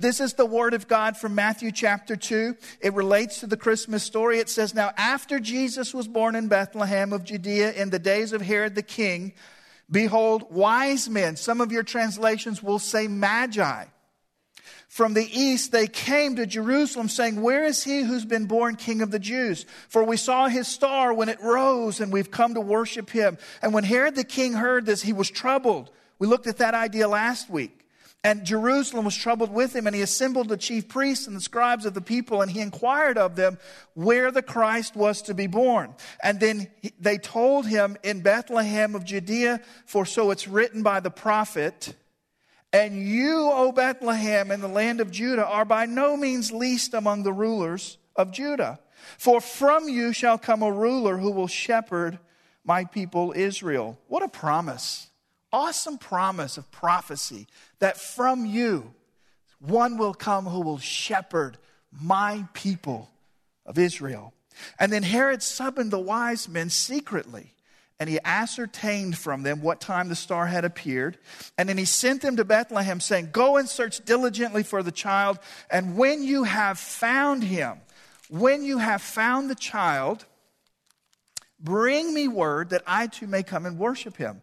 This is the word of God from Matthew chapter 2. It relates to the Christmas story. It says, Now, after Jesus was born in Bethlehem of Judea in the days of Herod the king, behold, wise men, some of your translations will say magi. From the east they came to Jerusalem, saying, Where is he who's been born king of the Jews? For we saw his star when it rose, and we've come to worship him. And when Herod the king heard this, he was troubled. We looked at that idea last week. And Jerusalem was troubled with him, and he assembled the chief priests and the scribes of the people, and he inquired of them where the Christ was to be born. And then they told him in Bethlehem of Judea, for so it's written by the prophet, and you, O Bethlehem, in the land of Judah, are by no means least among the rulers of Judah. For from you shall come a ruler who will shepherd my people Israel. What a promise! Awesome promise of prophecy that from you one will come who will shepherd my people of Israel. And then Herod summoned the wise men secretly, and he ascertained from them what time the star had appeared. And then he sent them to Bethlehem, saying, Go and search diligently for the child, and when you have found him, when you have found the child, bring me word that I too may come and worship him.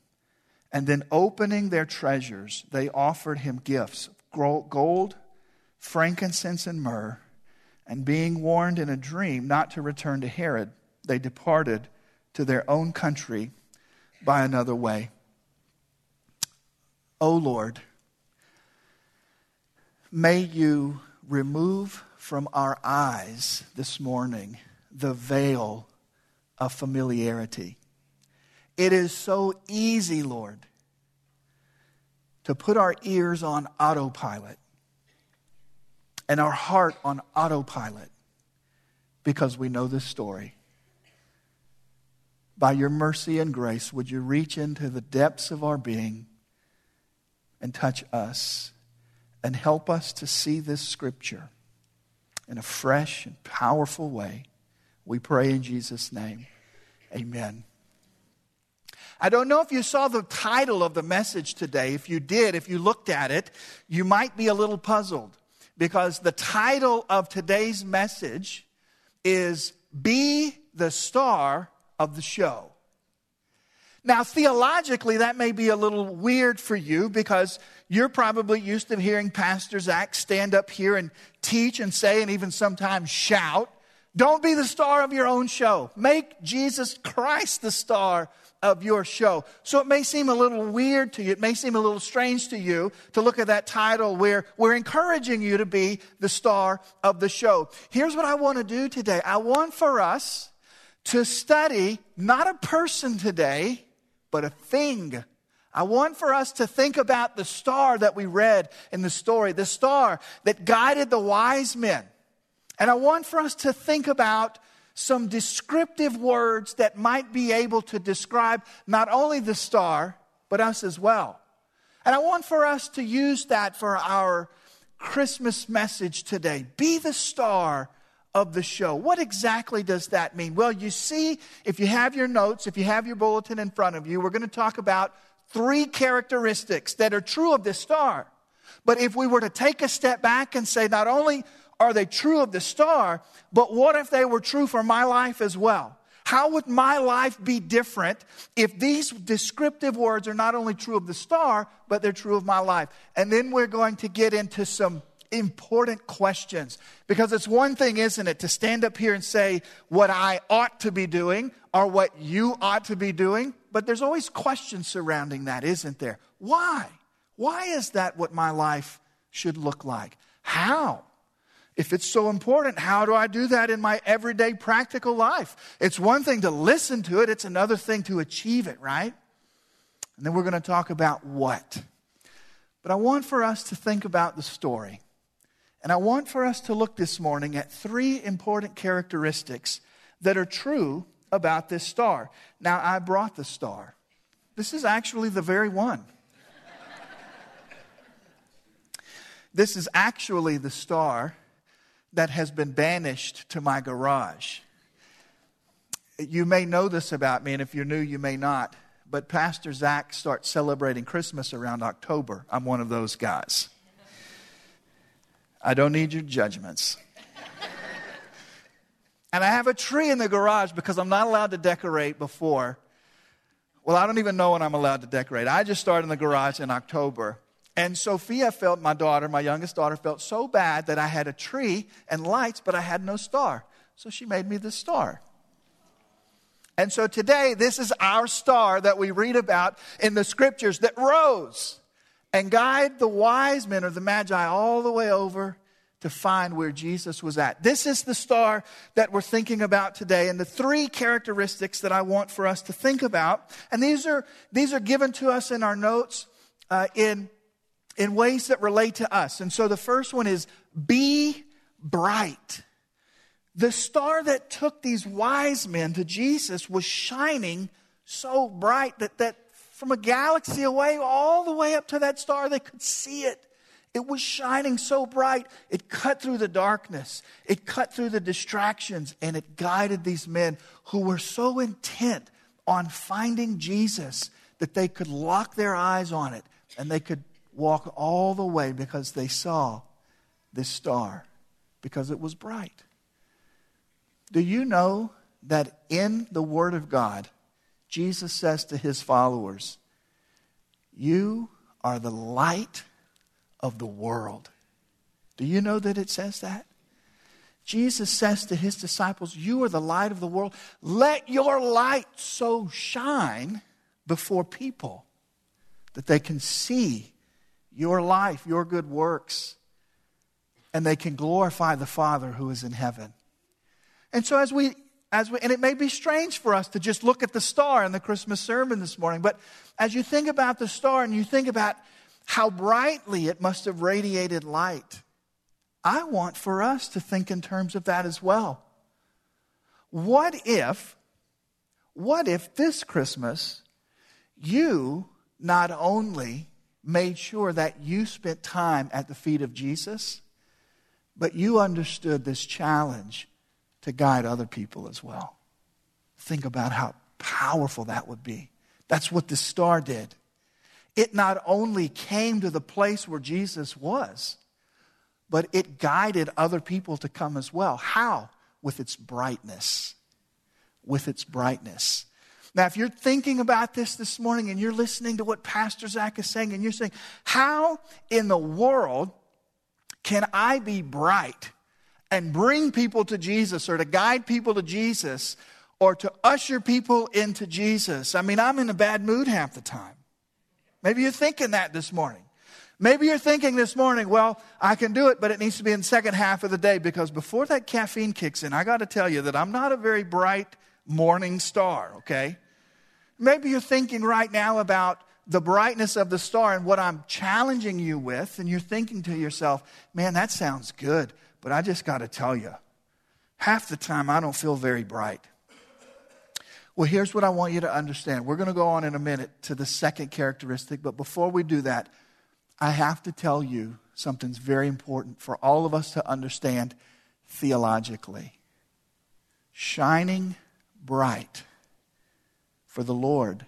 And then, opening their treasures, they offered him gifts of gold, frankincense, and myrrh. And being warned in a dream not to return to Herod, they departed to their own country by another way. O Lord, may you remove from our eyes this morning the veil of familiarity. It is so easy, Lord, to put our ears on autopilot and our heart on autopilot because we know this story. By your mercy and grace, would you reach into the depths of our being and touch us and help us to see this scripture in a fresh and powerful way? We pray in Jesus' name. Amen. I don't know if you saw the title of the message today. If you did, if you looked at it, you might be a little puzzled because the title of today's message is Be the Star of the Show. Now, theologically, that may be a little weird for you because you're probably used to hearing Pastor Zach stand up here and teach and say, and even sometimes shout, Don't be the star of your own show. Make Jesus Christ the star of your show. So it may seem a little weird to you. It may seem a little strange to you to look at that title where we're encouraging you to be the star of the show. Here's what I want to do today. I want for us to study not a person today, but a thing. I want for us to think about the star that we read in the story, the star that guided the wise men. And I want for us to think about some descriptive words that might be able to describe not only the star, but us as well. And I want for us to use that for our Christmas message today. Be the star of the show. What exactly does that mean? Well, you see, if you have your notes, if you have your bulletin in front of you, we're going to talk about three characteristics that are true of this star. But if we were to take a step back and say, not only are they true of the star? But what if they were true for my life as well? How would my life be different if these descriptive words are not only true of the star, but they're true of my life? And then we're going to get into some important questions. Because it's one thing, isn't it, to stand up here and say what I ought to be doing or what you ought to be doing, but there's always questions surrounding that, isn't there? Why? Why is that what my life should look like? How? If it's so important, how do I do that in my everyday practical life? It's one thing to listen to it, it's another thing to achieve it, right? And then we're going to talk about what. But I want for us to think about the story And I want for us to look this morning at three important characteristics that are true about this star. Now, I brought the star. This is actually the very one. this is actually the star that has been banished to my garage. You may know this about me, and if you're new, you may not. But Pastor Zach starts celebrating Christmas around October. I'm one of those guys. I don't need your judgments. and I have a tree in the garage because I'm not allowed to decorate before. Well, I don't even know when I'm allowed to decorate. I just started in the garage in October. And Sophia felt, my daughter, my youngest daughter, felt so bad that I had a tree and lights, but I had no star. So she made me this star. And so today, this is our star that we read about in the scriptures that rose and guide the wise men or the magi all the way over to find where Jesus was at. This is the star that we're thinking about today and the three characteristics that I want for us to think about. And these are, these are given to us in our notes uh, in, in ways that relate to us. And so the first one is be bright. The star that took these wise men to Jesus was shining so bright that, that from a galaxy away, all the way up to that star, they could see it. It was shining so bright, it cut through the darkness, it cut through the distractions, and it guided these men who were so intent on finding Jesus that they could lock their eyes on it and they could walk all the way because they saw this star because it was bright. Do you know that in the Word of God, Jesus says to his followers, You are the light of the world. Do you know that it says that? Jesus says to his disciples, You are the light of the world. Let your light so shine before people that they can see your life, your good works, and they can glorify the Father who is in heaven. And so, as we as we, and it may be strange for us to just look at the star in the Christmas sermon this morning, but as you think about the star and you think about how brightly it must have radiated light, I want for us to think in terms of that as well. What if, what if this Christmas you not only made sure that you spent time at the feet of Jesus, but you understood this challenge to guide other people as well. Think about how powerful that would be. That's what the star did. It not only came to the place where Jesus was, but it guided other people to come as well. How? With its brightness. With its brightness. Now, if you're thinking about this this morning and you're listening to what Pastor Zach is saying, and you're saying, How in the world can I be bright and bring people to Jesus or to guide people to Jesus or to usher people into Jesus. I mean, I'm in a bad mood half the time. Maybe you're thinking that this morning. Maybe you're thinking this morning, well, I can do it, but it needs to be in the second half of the day because before that caffeine kicks in, I got to tell you that I'm not a very bright morning star, okay? Maybe you're thinking right now about the brightness of the star and what I'm challenging you with, and you're thinking to yourself, man, that sounds good. But I just got to tell you, half the time I don't feel very bright. Well, here's what I want you to understand. We're going to go on in a minute to the second characteristic, but before we do that, I have to tell you something's very important for all of us to understand theologically. Shining bright for the Lord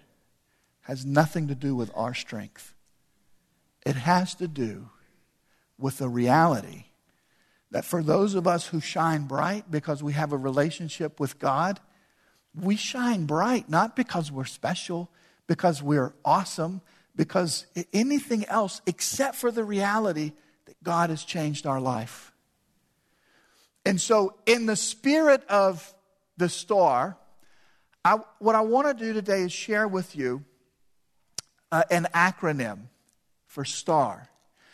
has nothing to do with our strength. It has to do with the reality that for those of us who shine bright because we have a relationship with God, we shine bright not because we're special, because we're awesome, because anything else except for the reality that God has changed our life. And so, in the spirit of the star, I, what I want to do today is share with you uh, an acronym for STAR.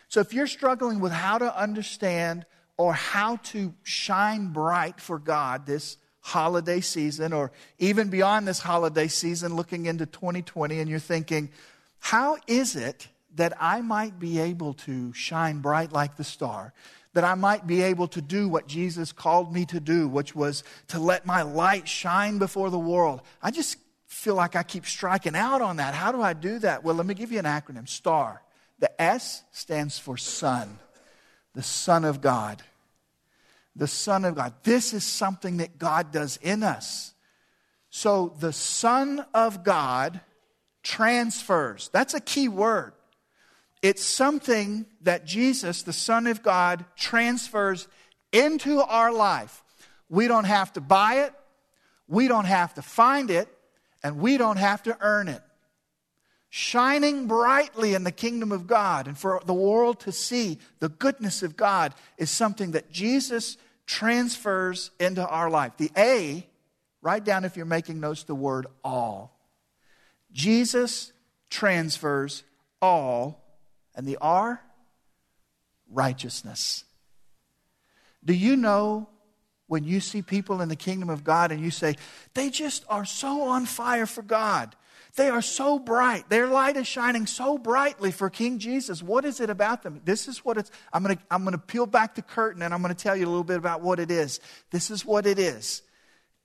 So, if you're struggling with how to understand or how to shine bright for God this holiday season, or even beyond this holiday season, looking into 2020, and you're thinking, how is it that I might be able to shine bright like the star? That I might be able to do what Jesus called me to do, which was to let my light shine before the world. I just feel like I keep striking out on that. How do I do that? Well, let me give you an acronym STAR. The S stands for Son, the Son of God. The Son of God. This is something that God does in us. So the Son of God transfers. That's a key word. It's something that Jesus, the Son of God, transfers into our life. We don't have to buy it, we don't have to find it, and we don't have to earn it. Shining brightly in the kingdom of God and for the world to see the goodness of God is something that Jesus transfers into our life. The A, write down if you're making notes the word all. Jesus transfers all and the R, righteousness. Do you know when you see people in the kingdom of God and you say, they just are so on fire for God? They are so bright. Their light is shining so brightly for King Jesus. What is it about them? This is what it's. I'm going to I'm going to peel back the curtain and I'm going to tell you a little bit about what it is. This is what it is.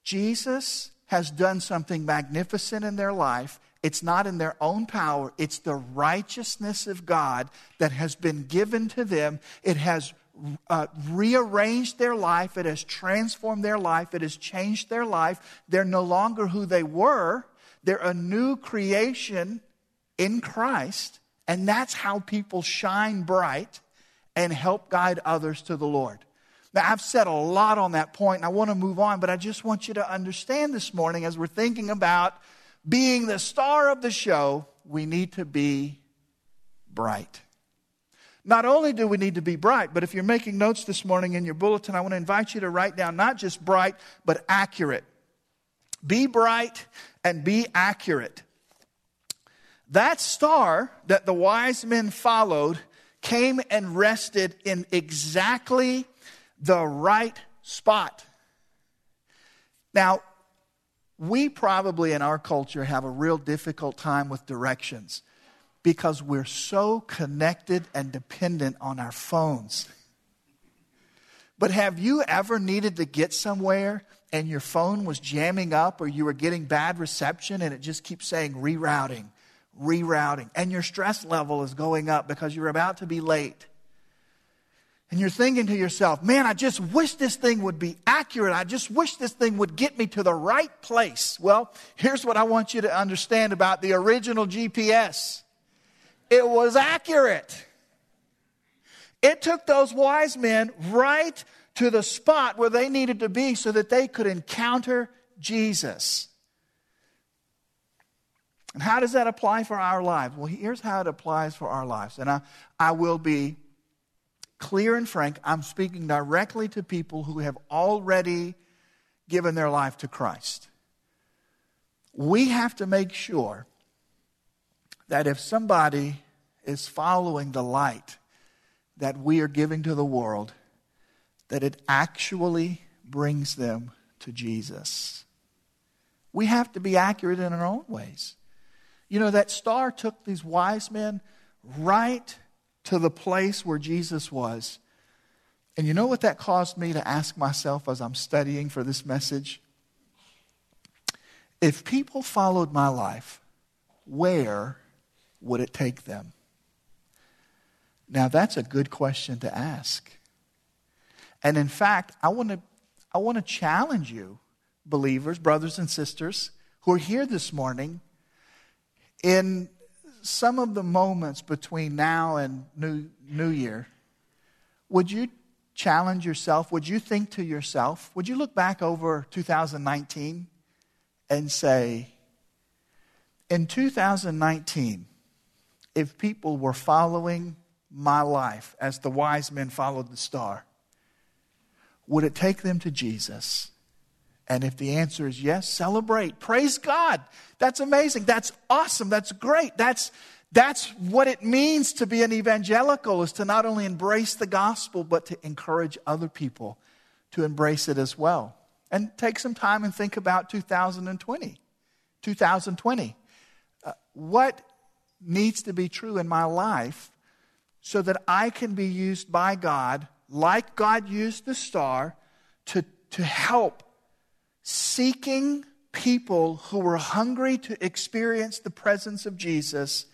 Jesus has done something magnificent in their life it's not in their own power, it's the righteousness of God that has been given to them. It has uh, rearranged their life, it has transformed their life, it has changed their life. They're no longer who they were, they're a new creation in Christ. And that's how people shine bright and help guide others to the Lord. Now, I've said a lot on that point, and I want to move on, but I just want you to understand this morning as we're thinking about being the star of the show, we need to be bright. Not only do we need to be bright, but if you're making notes this morning in your bulletin, I want to invite you to write down not just bright, but accurate. Be bright and be accurate. That star that the wise men followed came and rested in exactly the right spot. Now, we probably in our culture have a real difficult time with directions because we're so connected and dependent on our phones. But have you ever needed to get somewhere and your phone was jamming up or you were getting bad reception and it just keeps saying rerouting, rerouting, and your stress level is going up because you're about to be late? And you're thinking to yourself, man, I just wish this thing would be accurate. I just wish this thing would get me to the right place. Well, here's what I want you to understand about the original GPS it was accurate. It took those wise men right to the spot where they needed to be so that they could encounter Jesus. And how does that apply for our lives? Well, here's how it applies for our lives. And I, I will be clear and frank, I'm speaking directly to people who have already given their life to Christ. We have to make sure that if somebody is following the light that we are giving to the world, that it actually brings them to Jesus. We have to be accurate in our own ways. You know, that star took these wise men right to the place where Jesus was. And you know what that caused me to ask myself as I'm studying for this message? If people followed my life, where would it take them? Now, that's a good question to ask. And in fact, I want to, I want to challenge you, believers, brothers and sisters, who are here this morning, in some of the moments between now and New, New Year, would you challenge yourself? Would you think to yourself? Would you look back over 2019 and say, in 2019, if people were following my life as the wise men followed the star, would it take them to Jesus? And if the answer is yes, celebrate. Praise God. That's amazing. That's awesome. That's great. That's, that's what it means to be an evangelical is to not only embrace the gospel, but to encourage other people to embrace it as well. And take some time and think about 2020. 2020. Uh, what needs to be true in my life so that I can be used by God like God used the star, to, to help seeking people who were hungry to experience the presence of Jesus.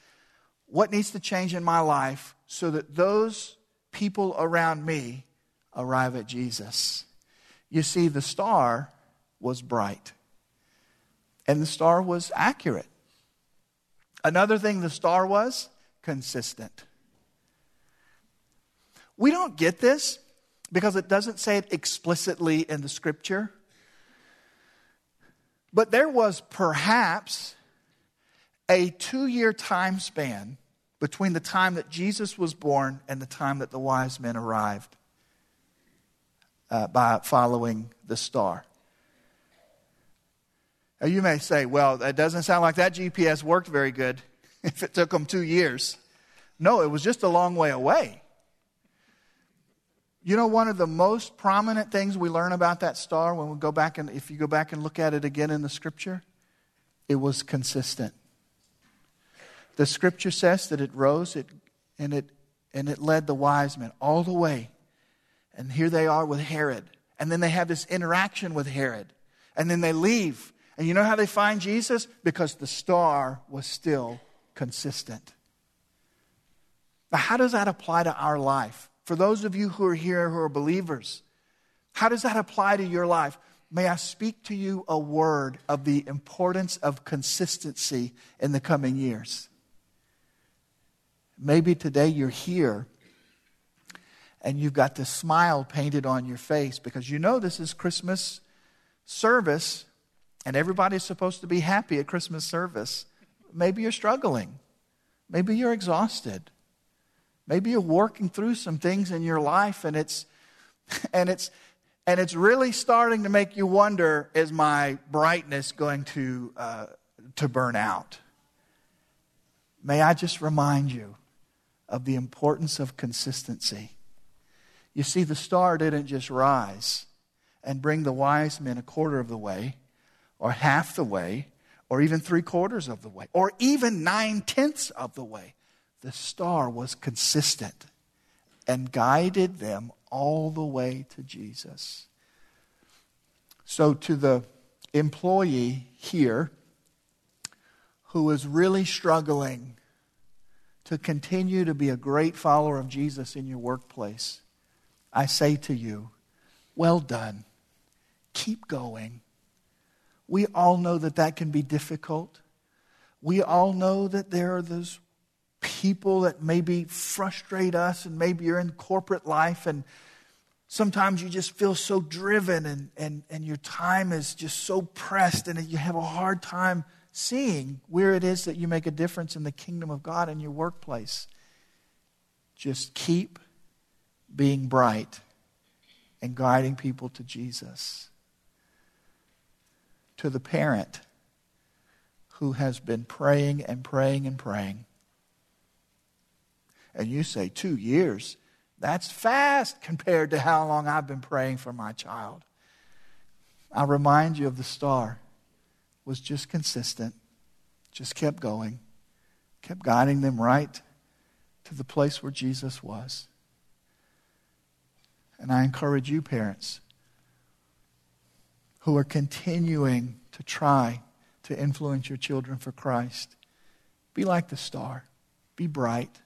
What needs to change in my life so that those people around me arrive at Jesus? You see, the star was bright, and the star was accurate. Another thing the star was consistent. We don't get this because it doesn't say it explicitly in the scripture. But there was perhaps a two year time span between the time that Jesus was born and the time that the wise men arrived uh, by following the star. Now you may say, well, that doesn't sound like that GPS worked very good if it took them two years. No, it was just a long way away. You know, one of the most prominent things we learn about that star when we go back and if you go back and look at it again in the scripture, it was consistent. The scripture says that it rose it, and, it, and it led the wise men all the way. And here they are with Herod. And then they have this interaction with Herod. And then they leave. And you know how they find Jesus? Because the star was still consistent. Now, how does that apply to our life? For those of you who are here who are believers, how does that apply to your life? May I speak to you a word of the importance of consistency in the coming years? Maybe today you're here and you've got this smile painted on your face because you know this is Christmas service and everybody's supposed to be happy at Christmas service. Maybe you're struggling. Maybe you're exhausted. Maybe you're working through some things in your life and it's and it's and it's really starting to make you wonder is my brightness going to uh, to burn out? May i just remind you of the importance of consistency. You see the star didn't just rise and bring the wise men a quarter of the way or half the way or even three quarters of the way or even nine tenths of the way the star was consistent and guided them all the way to Jesus. So, to the employee here who is really struggling to continue to be a great follower of Jesus in your workplace, I say to you, well done. Keep going. We all know that that can be difficult. We all know that there are those people that maybe frustrate us, and maybe you're in corporate life and sometimes you just feel so driven and, and, and your time is just so pressed and you have a hard time seeing where it is that you make a difference in the kingdom of God in your workplace. Just keep being bright and guiding people to Jesus. To the parent who has been praying and praying and praying and you say, two years? That's fast compared to how long I've been praying for my child. I remind you of the star was just consistent, just kept going, kept guiding them right to the place where Jesus was. And I encourage you, parents, who are continuing to try to influence your children for Christ, be like the star, be bright.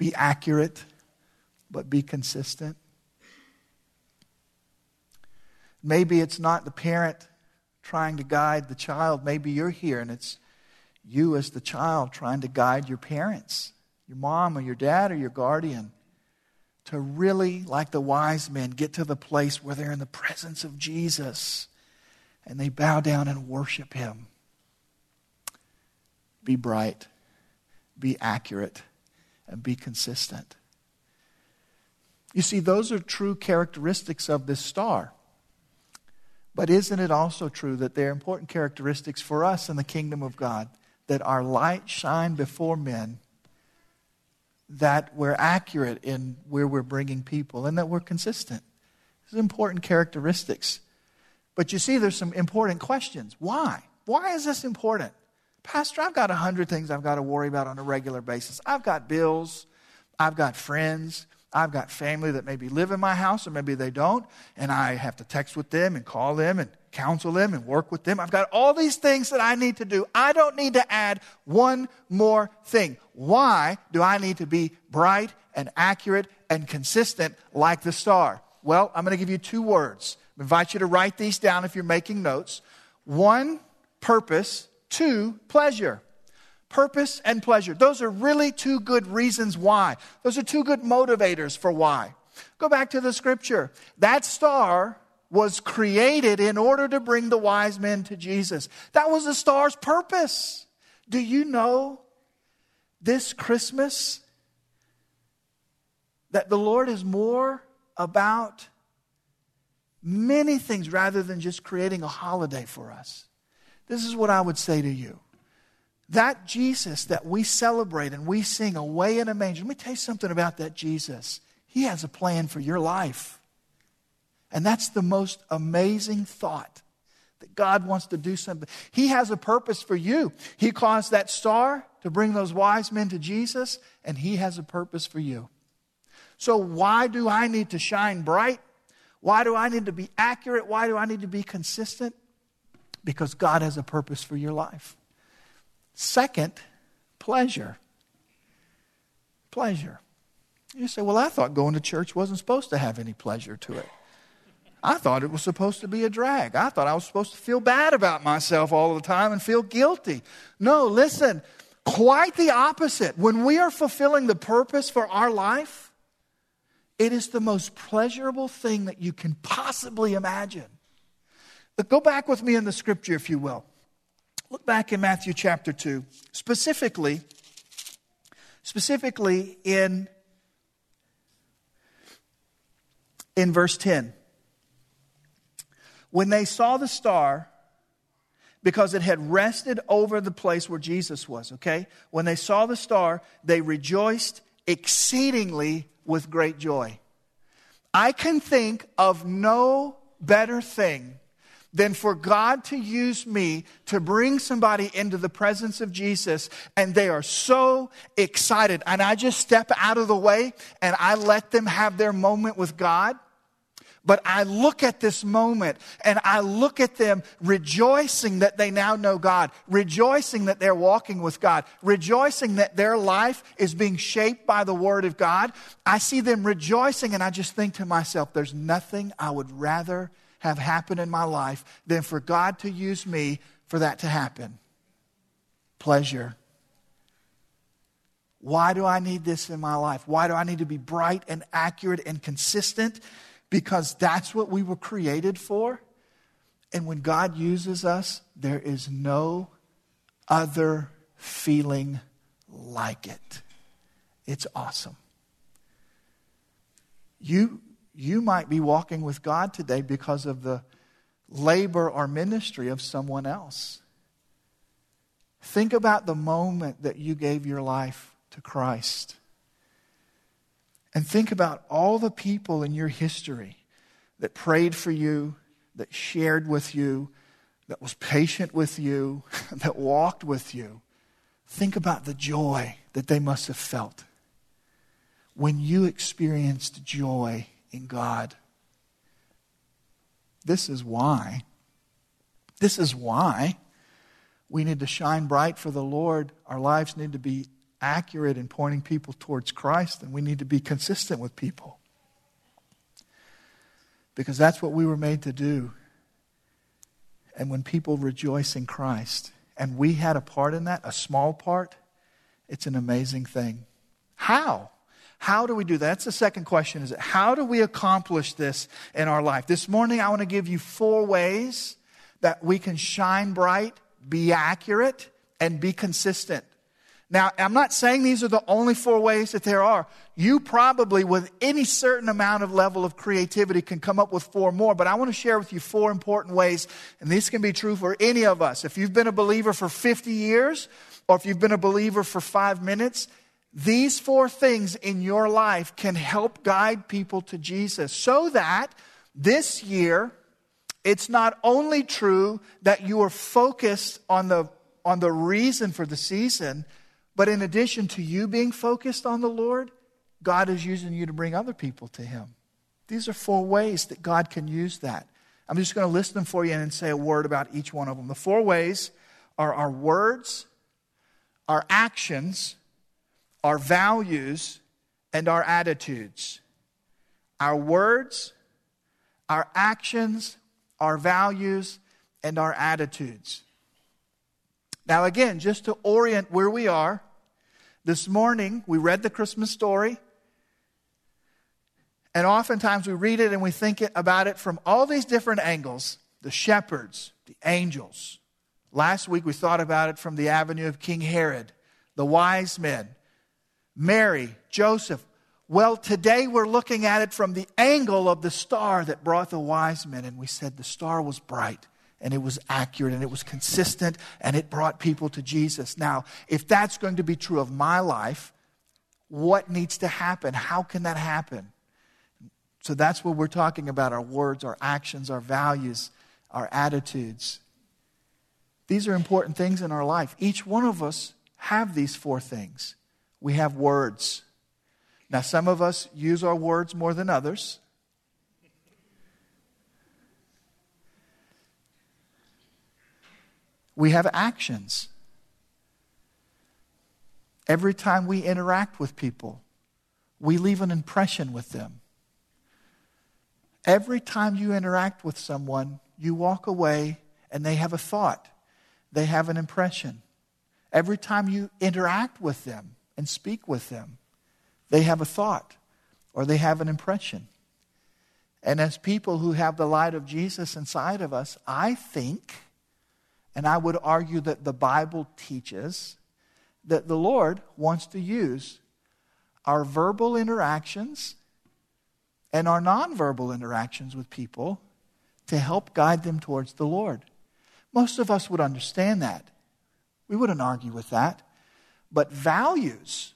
Be accurate, but be consistent. Maybe it's not the parent trying to guide the child. Maybe you're here and it's you as the child trying to guide your parents, your mom or your dad or your guardian, to really, like the wise men, get to the place where they're in the presence of Jesus and they bow down and worship Him. Be bright, be accurate and be consistent. You see, those are true characteristics of this star. But isn't it also true that they're important characteristics for us in the kingdom of God? That our light shine before men, that we're accurate in where we're bringing people, and that we're consistent. These are important characteristics. But you see, there's some important questions. Why? Why is this important? Pastor, I've got a hundred things I've got to worry about on a regular basis. I've got bills, I've got friends, I've got family that maybe live in my house or maybe they don't, and I have to text with them and call them and counsel them and work with them. I've got all these things that I need to do. I don't need to add one more thing. Why do I need to be bright and accurate and consistent like the star? Well, I'm going to give you two words. I invite you to write these down if you're making notes. One, purpose. Two, pleasure. Purpose and pleasure. Those are really two good reasons why. Those are two good motivators for why. Go back to the scripture. That star was created in order to bring the wise men to Jesus. That was the star's purpose. Do you know this Christmas that the Lord is more about many things rather than just creating a holiday for us? This is what I would say to you. That Jesus that we celebrate and we sing away in a manger, let me tell you something about that Jesus. He has a plan for your life. And that's the most amazing thought that God wants to do something. He has a purpose for you. He caused that star to bring those wise men to Jesus, and He has a purpose for you. So, why do I need to shine bright? Why do I need to be accurate? Why do I need to be consistent? Because God has a purpose for your life. Second, pleasure. Pleasure. You say, well, I thought going to church wasn't supposed to have any pleasure to it. I thought it was supposed to be a drag. I thought I was supposed to feel bad about myself all the time and feel guilty. No, listen, quite the opposite. When we are fulfilling the purpose for our life, it is the most pleasurable thing that you can possibly imagine. But go back with me in the scripture, if you will. Look back in Matthew chapter 2, specifically, specifically in, in verse 10 when they saw the star, because it had rested over the place where Jesus was, okay? When they saw the star, they rejoiced exceedingly with great joy. I can think of no better thing than for God to use me to bring somebody into the presence of Jesus and they are so excited. And I just step out of the way and I let them have their moment with God. But I look at this moment and I look at them rejoicing that they now know God, rejoicing that they're walking with God, rejoicing that their life is being shaped by the Word of God. I see them rejoicing and I just think to myself, there's nothing I would rather have happened in my life than for God to use me for that to happen. Pleasure. Why do I need this in my life? Why do I need to be bright and accurate and consistent? because that's what we were created for. And when God uses us, there is no other feeling like it. It's awesome. You, you might be walking with God today because of the labor or ministry of someone else. Think about the moment that you gave your life to Christ. And think about all the people in your history that prayed for you, that shared with you, that was patient with you, that walked with you. Think about the joy that they must have felt when you experienced joy in God. This is why. This is why we need to shine bright for the Lord. Our lives need to be accurate in pointing people towards Christ, and we need to be consistent with people. Because that's what we were made to do. And when people rejoice in Christ, and we had a part in that, a small part, it's an amazing thing. How? How do we do that? That's the second question is it? how do we accomplish this in our life? This morning I want to give you four ways that we can shine bright, be accurate, and be consistent. Now, I'm not saying these are the only four ways that there are. You probably, with any certain amount of level of creativity, can come up with four more, but I want to share with you four important ways, and these can be true for any of us. If you've been a believer for 50 years, or if you've been a believer for five minutes, these four things in your life can help guide people to Jesus so that this year, it's not only true that you are focused on the, on the reason for the season, but in addition to you being focused on the Lord, God is using you to bring other people to Him. These are four ways that God can use that. I'm just going to list them for you and say a word about each one of them. The four ways are our words, our actions, our values, and our attitudes. Our words, our actions, our values, and our attitudes. Now, again, just to orient where we are, this morning we read the Christmas story. And oftentimes we read it and we think about it from all these different angles the shepherds, the angels. Last week we thought about it from the avenue of King Herod, the wise men, Mary, Joseph. Well, today we're looking at it from the angle of the star that brought the wise men. And we said the star was bright and it was accurate and it was consistent and it brought people to Jesus. Now, if that's going to be true of my life, what needs to happen? How can that happen? So that's what we're talking about our words, our actions, our values, our attitudes. These are important things in our life. Each one of us have these four things. We have words. Now, some of us use our words more than others. We have actions. Every time we interact with people, we leave an impression with them. Every time you interact with someone, you walk away and they have a thought, they have an impression. Every time you interact with them and speak with them, they have a thought or they have an impression. And as people who have the light of Jesus inside of us, I think, and I would argue that the Bible teaches, that the Lord wants to use our verbal interactions and our nonverbal interactions with people to help guide them towards the Lord. Most of us would understand that. We wouldn't argue with that. But values,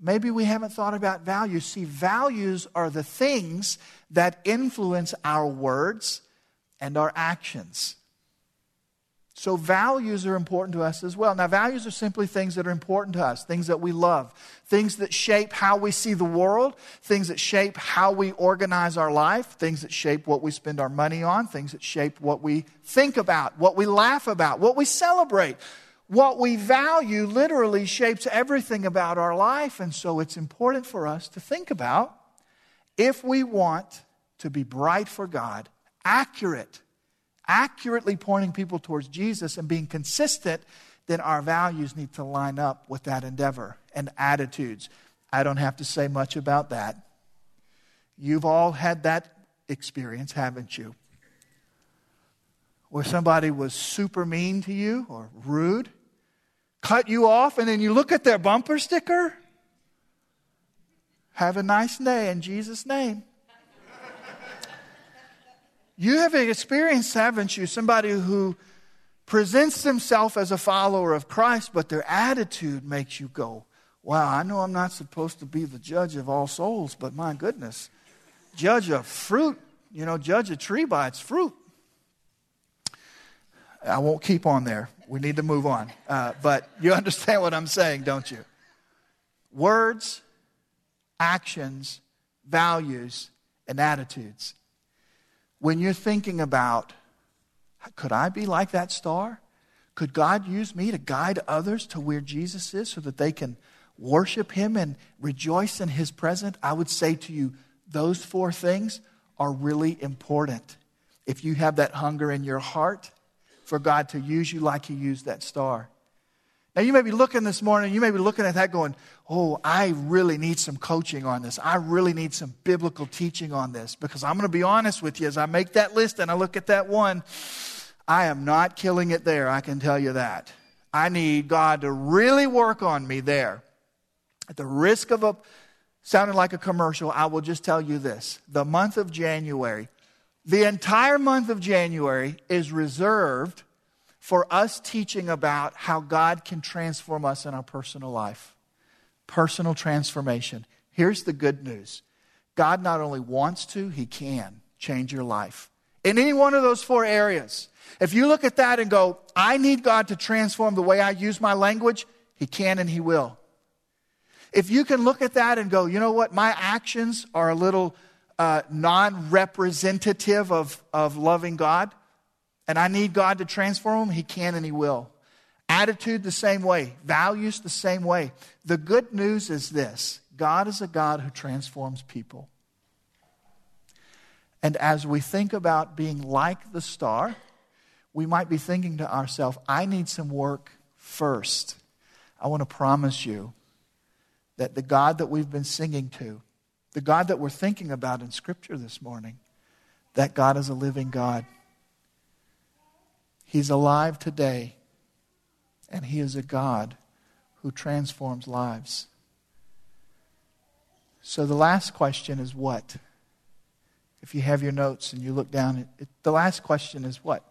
maybe we haven't thought about values. See, values are the things that influence our words and our actions. So, values are important to us as well. Now, values are simply things that are important to us, things that we love, things that shape how we see the world, things that shape how we organize our life, things that shape what we spend our money on, things that shape what we think about, what we laugh about, what we celebrate. What we value literally shapes everything about our life. And so, it's important for us to think about if we want to be bright for God, accurate accurately pointing people towards Jesus and being consistent, then our values need to line up with that endeavor and attitudes. I don't have to say much about that. You've all had that experience, haven't you? Where somebody was super mean to you or rude, cut you off, and then you look at their bumper sticker. Have a nice day in Jesus' name. You have experienced, haven't you, somebody who presents themselves as a follower of Christ, but their attitude makes you go, Wow, I know I'm not supposed to be the judge of all souls, but my goodness, judge a fruit, you know, judge a tree by its fruit. I won't keep on there. We need to move on. Uh, but you understand what I'm saying, don't you? Words, actions, values, and attitudes when you're thinking about, could I be like that star? Could God use me to guide others to where Jesus is so that they can worship Him and rejoice in His presence? I would say to you, those four things are really important. If you have that hunger in your heart for God to use you like He used that star. Now, you may be looking this morning, you may be looking at that going, oh, I really need some coaching on this. I really need some biblical teaching on this. Because I'm going to be honest with you, as I make that list and I look at that one, I am not killing it there, I can tell you that. I need God to really work on me there. At the risk of a, sounding like a commercial, I will just tell you this. The month of January, the entire month of January is reserved for us teaching about how God can transform us in our personal life. Personal transformation. Here's the good news God not only wants to, He can change your life in any one of those four areas. If you look at that and go, I need God to transform the way I use my language, He can and He will. if you can look at that and go, you know what, my actions are a little uh, non representative of, of loving God, and I need God to transform them, He can and He will. Attitude the same way, values the same way. The good news is this God is a God who transforms people. And as we think about being like the star, we might be thinking to ourselves, I need some work first. I want to promise you that the God that we've been singing to, the God that we're thinking about in Scripture this morning, that God is a living God. He's alive today, and He is a God who transforms lives. So the last question is what? If you have your notes and you look down, it, it, the last question is what?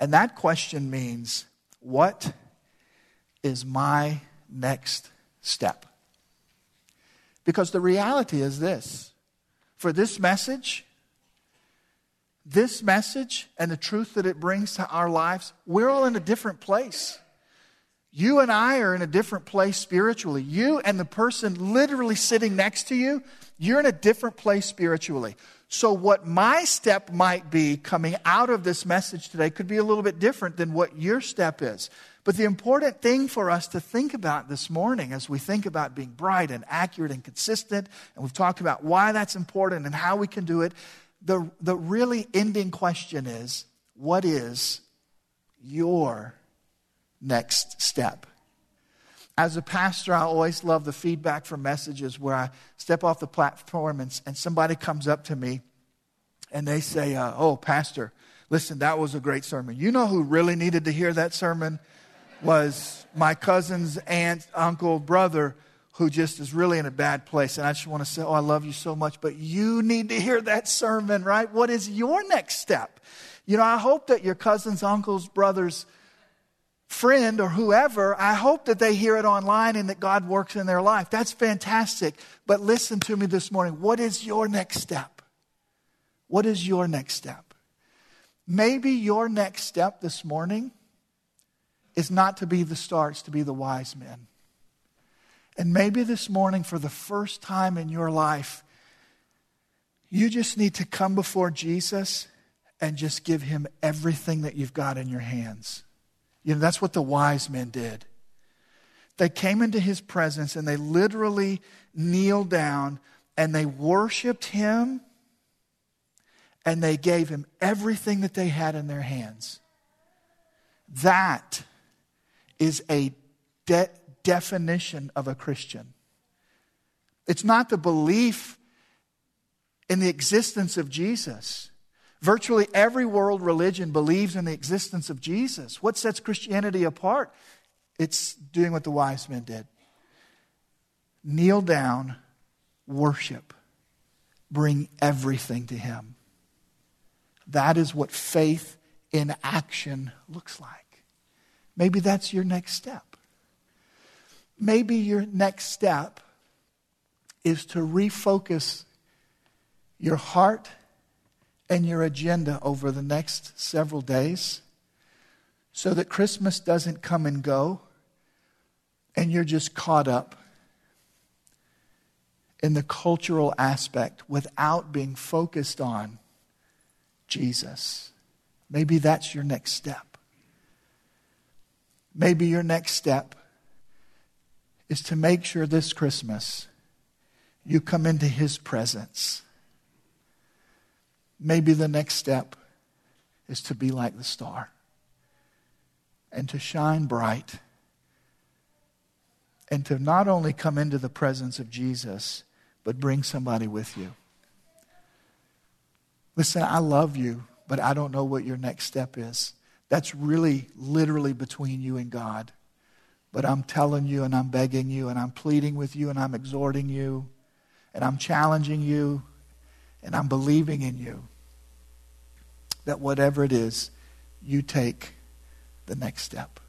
And that question means, what is my next step. Because the reality is this for this message, this message and the truth that it brings to our lives, we're all in a different place. You and I are in a different place spiritually. You and the person literally sitting next to you, you're in a different place spiritually. So, what my step might be coming out of this message today could be a little bit different than what your step is. But the important thing for us to think about this morning as we think about being bright and accurate and consistent, and we've talked about why that's important and how we can do it, the, the really ending question is what is your next step? As a pastor, I always love the feedback from messages where I step off the platform and, and somebody comes up to me and they say, uh, Oh, Pastor, listen, that was a great sermon. You know who really needed to hear that sermon? was my cousin's aunt, uncle, brother who just is really in a bad place. And I just want to say, Oh, I love you so much, but you need to hear that sermon, right? What is your next step? You know, I hope that your cousins, uncles, brothers, friend, or whoever, I hope that they hear it online and that God works in their life. That's fantastic. But listen to me this morning. What is your next step? What is your next step? Maybe your next step this morning is not to be the star, it's to be the wise men. And maybe this morning, for the first time in your life, you just need to come before Jesus and just give him everything that you've got in your hands. You know, that's what the wise men did. They came into his presence and they literally kneeled down and they worshiped him and they gave him everything that they had in their hands. That is a de- definition of a Christian. It's not the belief in the existence of Jesus. Virtually every world religion believes in the existence of Jesus. What sets Christianity apart? It's doing what the wise men did kneel down, worship, bring everything to Him. That is what faith in action looks like. Maybe that's your next step. Maybe your next step is to refocus your heart and your agenda over the next several days so that Christmas doesn't come and go and you're just caught up in the cultural aspect without being focused on Jesus. Maybe that's your next step. Maybe your next step is to make sure this Christmas you come into His presence. Maybe the next step is to be like the star and to shine bright and to not only come into the presence of Jesus, but bring somebody with you. Listen, I love you, but I don't know what your next step is. That's really literally between you and God. But I'm telling you and I'm begging you and I'm pleading with you and I'm exhorting you and I'm challenging you and I'm believing in you that whatever it is, you take the next step.